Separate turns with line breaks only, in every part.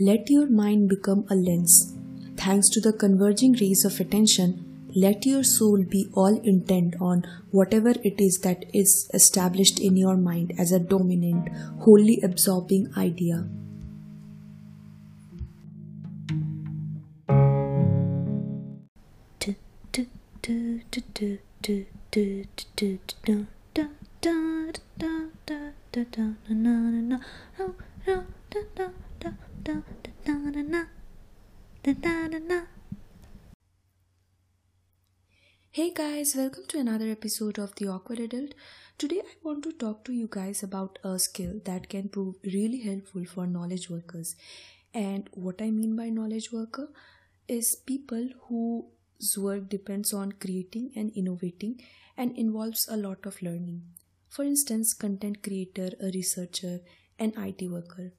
Let your mind become a lens. Thanks to the converging rays of attention, let your soul be all intent on whatever it is that is established in your mind as a dominant, wholly absorbing idea. Hey guys, welcome to another episode of The Awkward Adult. Today I want to talk to you guys about a skill that can prove really helpful for knowledge workers. And what I mean by knowledge worker is people whose work depends on creating and innovating and involves a lot of learning. For instance, content creator, a researcher, an IT worker.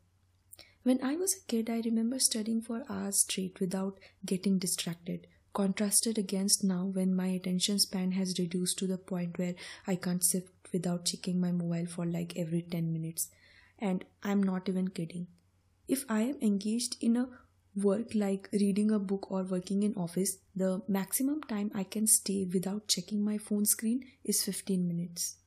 When I was a kid, I remember studying for hours straight without getting distracted, contrasted against now when my attention span has reduced to the point where I can't sit without checking my mobile for like every 10 minutes. And I'm not even kidding. If I am engaged in a work like reading a book or working in office, the maximum time I can stay without checking my phone screen is 15 minutes.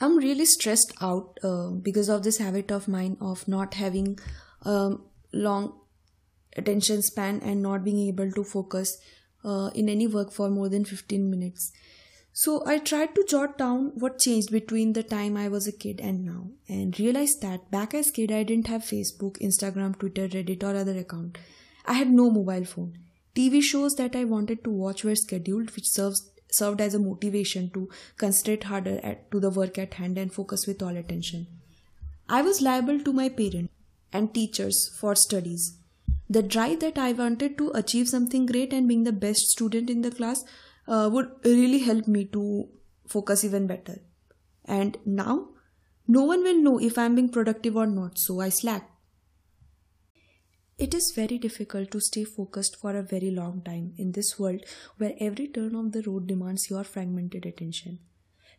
I'm really stressed out uh, because of this habit of mine of not having um, long attention span and not being able to focus uh, in any work for more than 15 minutes. So I tried to jot down what changed between the time I was a kid and now and realized that back as kid I didn't have Facebook, Instagram, Twitter, Reddit or other account. I had no mobile phone. TV shows that I wanted to watch were scheduled which serves served as a motivation to concentrate harder at, to the work at hand and focus with all attention. I was liable to my parents and teachers for studies. The drive that I wanted to achieve something great and being the best student in the class uh, would really help me to focus even better. And now, no one will know if I'm being productive or not, so I slack. It is very difficult to stay focused for a very long time in this world where every turn of the road demands your fragmented attention.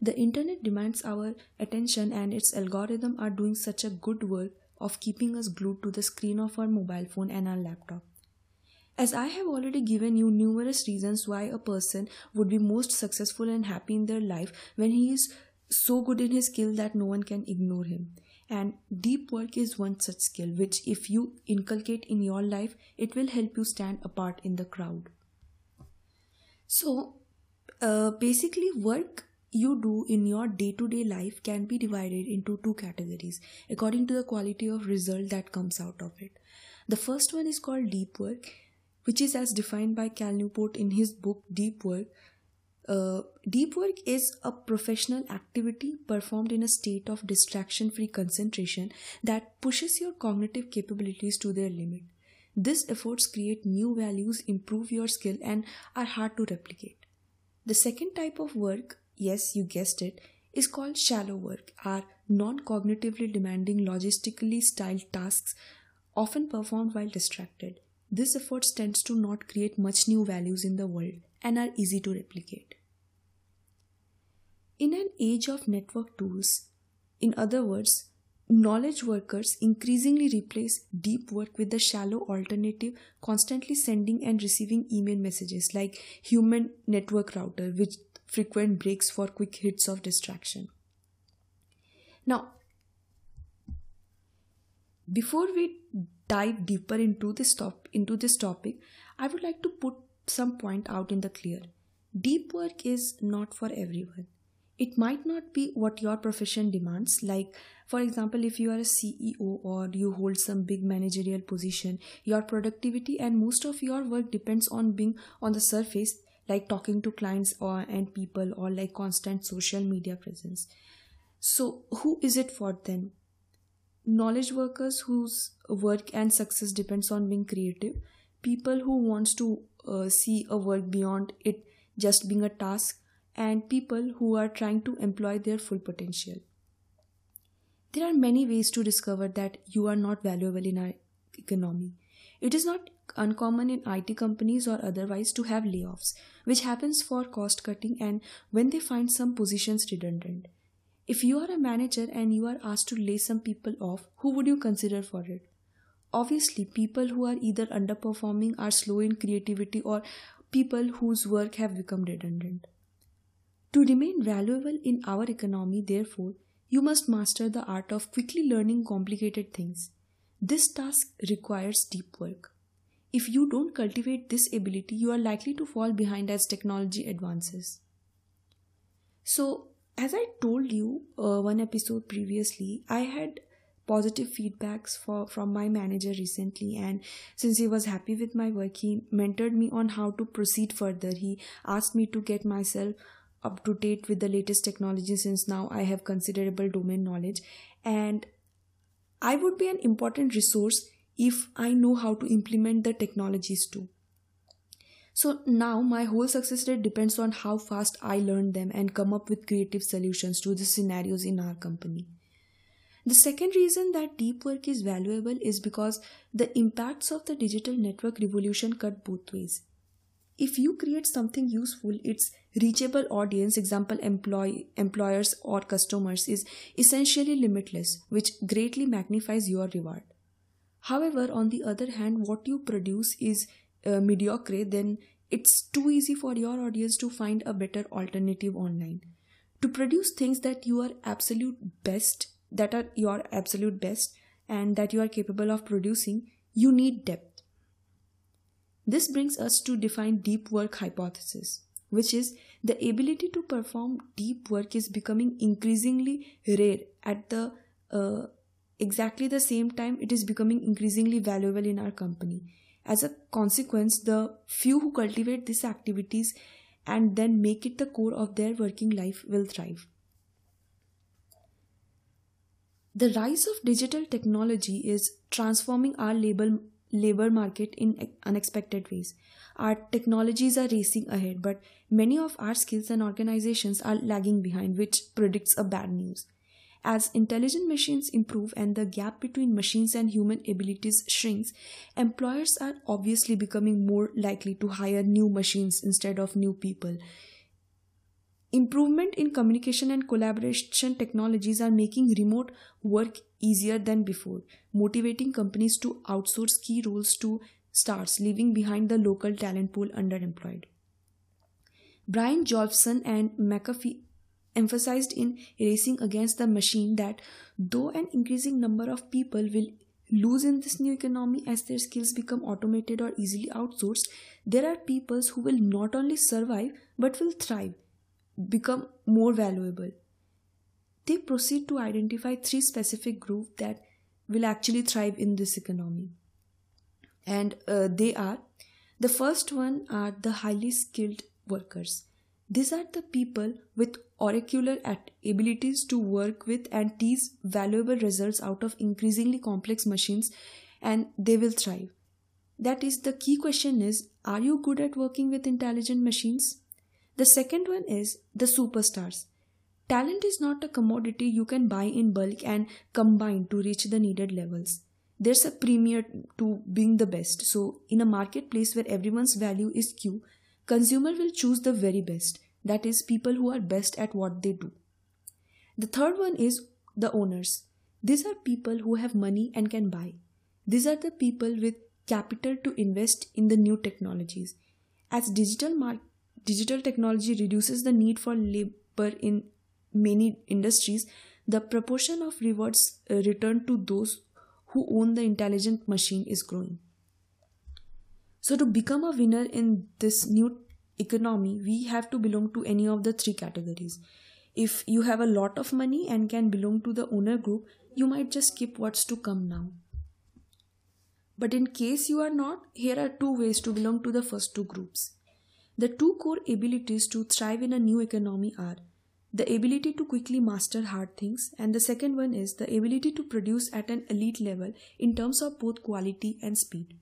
The internet demands our attention and its algorithm are doing such a good work of keeping us glued to the screen of our mobile phone and our laptop. As I have already given you numerous reasons why a person would be most successful and happy in their life when he is so good in his skill that no one can ignore him. And deep work is one such skill which, if you inculcate in your life, it will help you stand apart in the crowd. So, uh, basically, work you do in your day to day life can be divided into two categories according to the quality of result that comes out of it. The first one is called deep work, which is as defined by Cal Newport in his book Deep Work uh, deep work is a professional activity performed in a state of distraction free concentration that pushes your cognitive capabilities to their limit. These efforts create new values, improve your skill, and are hard to replicate. The second type of work, yes, you guessed it, is called shallow work, are non cognitively demanding, logistically styled tasks often performed while distracted. This efforts tends to not create much new values in the world and are easy to replicate. In an age of network tools, in other words, knowledge workers increasingly replace deep work with the shallow alternative, constantly sending and receiving email messages like human network router with frequent breaks for quick hits of distraction. Now, before we dive deeper into this top into this topic, I would like to put some point out in the clear. Deep work is not for everyone it might not be what your profession demands like for example if you are a ceo or you hold some big managerial position your productivity and most of your work depends on being on the surface like talking to clients or and people or like constant social media presence so who is it for then knowledge workers whose work and success depends on being creative people who wants to uh, see a work beyond it just being a task and people who are trying to employ their full potential. There are many ways to discover that you are not valuable in our economy. It is not uncommon in IT companies or otherwise to have layoffs, which happens for cost cutting and when they find some positions redundant. If you are a manager and you are asked to lay some people off, who would you consider for it? obviously people who are either underperforming are slow in creativity or people whose work have become redundant to remain valuable in our economy therefore you must master the art of quickly learning complicated things this task requires deep work. If you don't cultivate this ability you are likely to fall behind as technology advances. So as i told you uh, one episode previously i had positive feedbacks for from my manager recently and since he was happy with my work he mentored me on how to proceed further. He asked me to get myself up to date with the latest technology since now i have considerable domain knowledge. And i would be an important resource if i know how to implement the technologies too so now my whole success rate depends on how fast I learn them and come up with creative solutions to the scenarios in our company. The second reason that deep work is valuable is because the impacts of the digital network revolution cut both ways. If you create something useful, its reachable audience, example employ, employers or customers, is essentially limitless, which greatly magnifies your reward. However, on the other hand, what you produce is uh, mediocre, then it's too easy for your audience to find a better alternative online. To produce things that you are absolute best that are your absolute best and that you are capable of producing, you need depth. This brings us to define deep work hypothesis, which is the ability to perform deep work is becoming increasingly rare at the uh, exactly the same time it is becoming increasingly valuable in our company. As a consequence, the few who cultivate these activities and then make it the core of their working life will thrive. The rise of digital technology is transforming our labor, labor market in unexpected ways. Our technologies are racing ahead, but many of our skills and organizations are lagging behind, which predicts a bad news. As intelligent machines improve and the gap between machines and human abilities shrinks, employers are obviously becoming more likely to hire new machines instead of new people. Improvement in communication and collaboration technologies are making remote work easier than before, motivating companies to outsource key roles to stars, leaving behind the local talent pool underemployed. Brynjolfsson and McAfee emphasized in racing against the machine that though an increasing number of people will lose in this new economy as their skills become automated or easily outsourced, there are peoples who will not only survive but will thrive become more valuable. They proceed to identify three specific groups that will actually thrive in this economy. And uh, they are the first one are the highly skilled workers. These are the people with oracular abilities to work with and tease valuable results out of increasingly complex machines and they will thrive. That is the key question is are you good at working with intelligent machines? The second one is the superstars. Talent is not a commodity you can buy in bulk and combine to reach the needed levels. There's a premium to being the best. So, in a marketplace where everyone's value is Q, consumer will choose the very best. That is, people who are best at what they do. The third one is the owners. These are people who have money and can buy. These are the people with capital to invest in the new technologies. As digital mar- digital technology reduces the need for labor in many industries, the proportion of rewards uh, returned to those who own the intelligent machine is growing. So, to become a winner in this new economy, we have to belong to any of the three categories. If you have a lot of money and can belong to the owner group, you might just skip what's to come now. But in case you are not, here are two ways to belong to the first two groups. The two core abilities to thrive in a new economy are the ability to quickly master hard things, and the second one is the ability to produce at an elite level in terms of both quality and speed.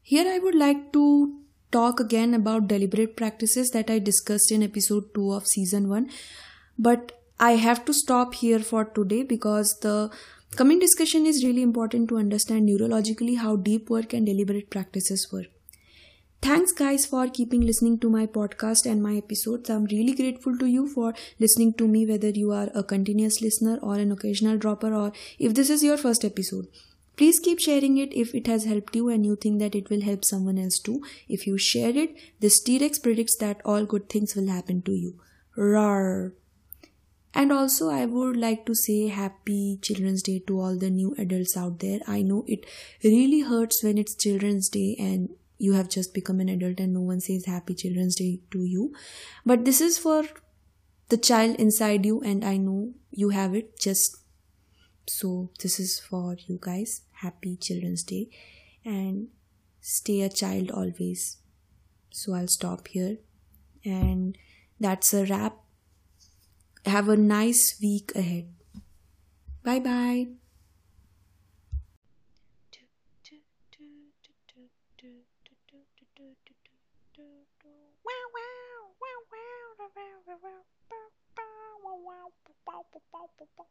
Here, I would like to talk again about deliberate practices that I discussed in episode 2 of season 1, but I have to stop here for today because the coming discussion is really important to understand neurologically how deep work and deliberate practices work. Thanks, guys, for keeping listening to my podcast and my episodes. I'm really grateful to you for listening to me, whether you are a continuous listener or an occasional dropper, or if this is your first episode. Please keep sharing it if it has helped you and you think that it will help someone else too. If you share it, this T-Rex predicts that all good things will happen to you. Rawr. And also, I would like to say happy Children's Day to all the new adults out there. I know it really hurts when it's Children's Day and you have just become an adult and no one says happy Children's Day to you. But this is for the child inside you, and I know you have it just so this is for you guys. Happy children's day. And stay a child always. So i'll stop here. And that's a wrap. Have a nice week ahead. Bye bye pau, pau, pau, pau.